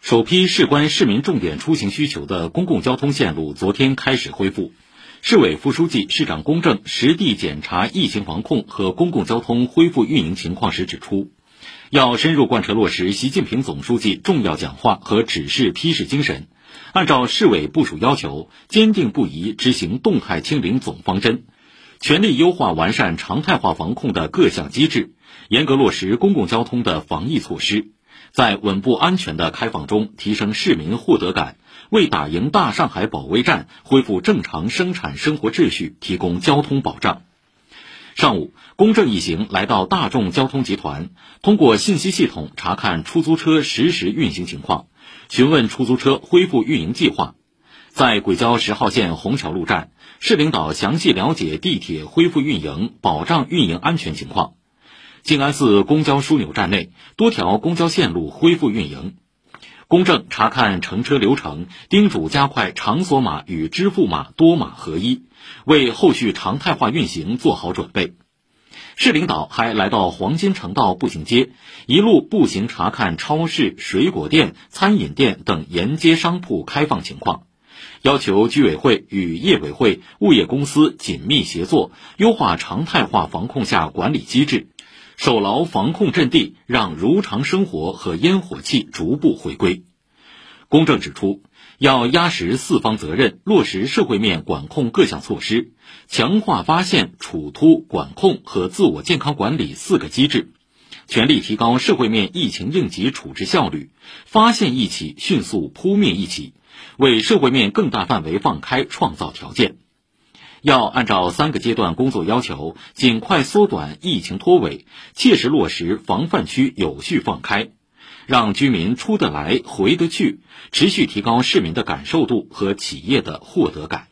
首批事关市民重点出行需求的公共交通线路昨天开始恢复。市委副书记、市长龚正实地检查疫情防控和公共交通恢复运营情况时指出，要深入贯彻落实习近平总书记重要讲话和指示批示精神，按照市委部署要求，坚定不移执行动态清零总方针，全力优化完善常态化防控的各项机制，严格落实公共交通的防疫措施。在稳步安全的开放中提升市民获得感，为打赢大上海保卫战、恢复正常生产生活秩序提供交通保障。上午，公正一行来到大众交通集团，通过信息系统查看出租车实时运行情况，询问出租车恢复运营计划。在轨交十号线虹桥路站，市领导详细了解地铁恢复运营、保障运营安全情况。静安寺公交枢纽站内多条公交线路恢复运营，公证查看乘车流程，叮嘱加快场所码与支付码多码合一，为后续常态化运行做好准备。市领导还来到黄金城道步行街，一路步行查看超市、水果店、餐饮店等沿街商铺开放情况，要求居委会与业委会、物业公司紧密协作，优化常态化防控下管理机制。守牢防控阵地，让如常生活和烟火气逐步回归。公正指出，要压实四方责任，落实社会面管控各项措施，强化发现、处突、管控和自我健康管理四个机制，全力提高社会面疫情应急处置效率，发现一起迅速扑灭一起，为社会面更大范围放开创造条件。要按照三个阶段工作要求，尽快缩短疫情脱尾，切实落实防范区有序放开，让居民出得来回得去，持续提高市民的感受度和企业的获得感。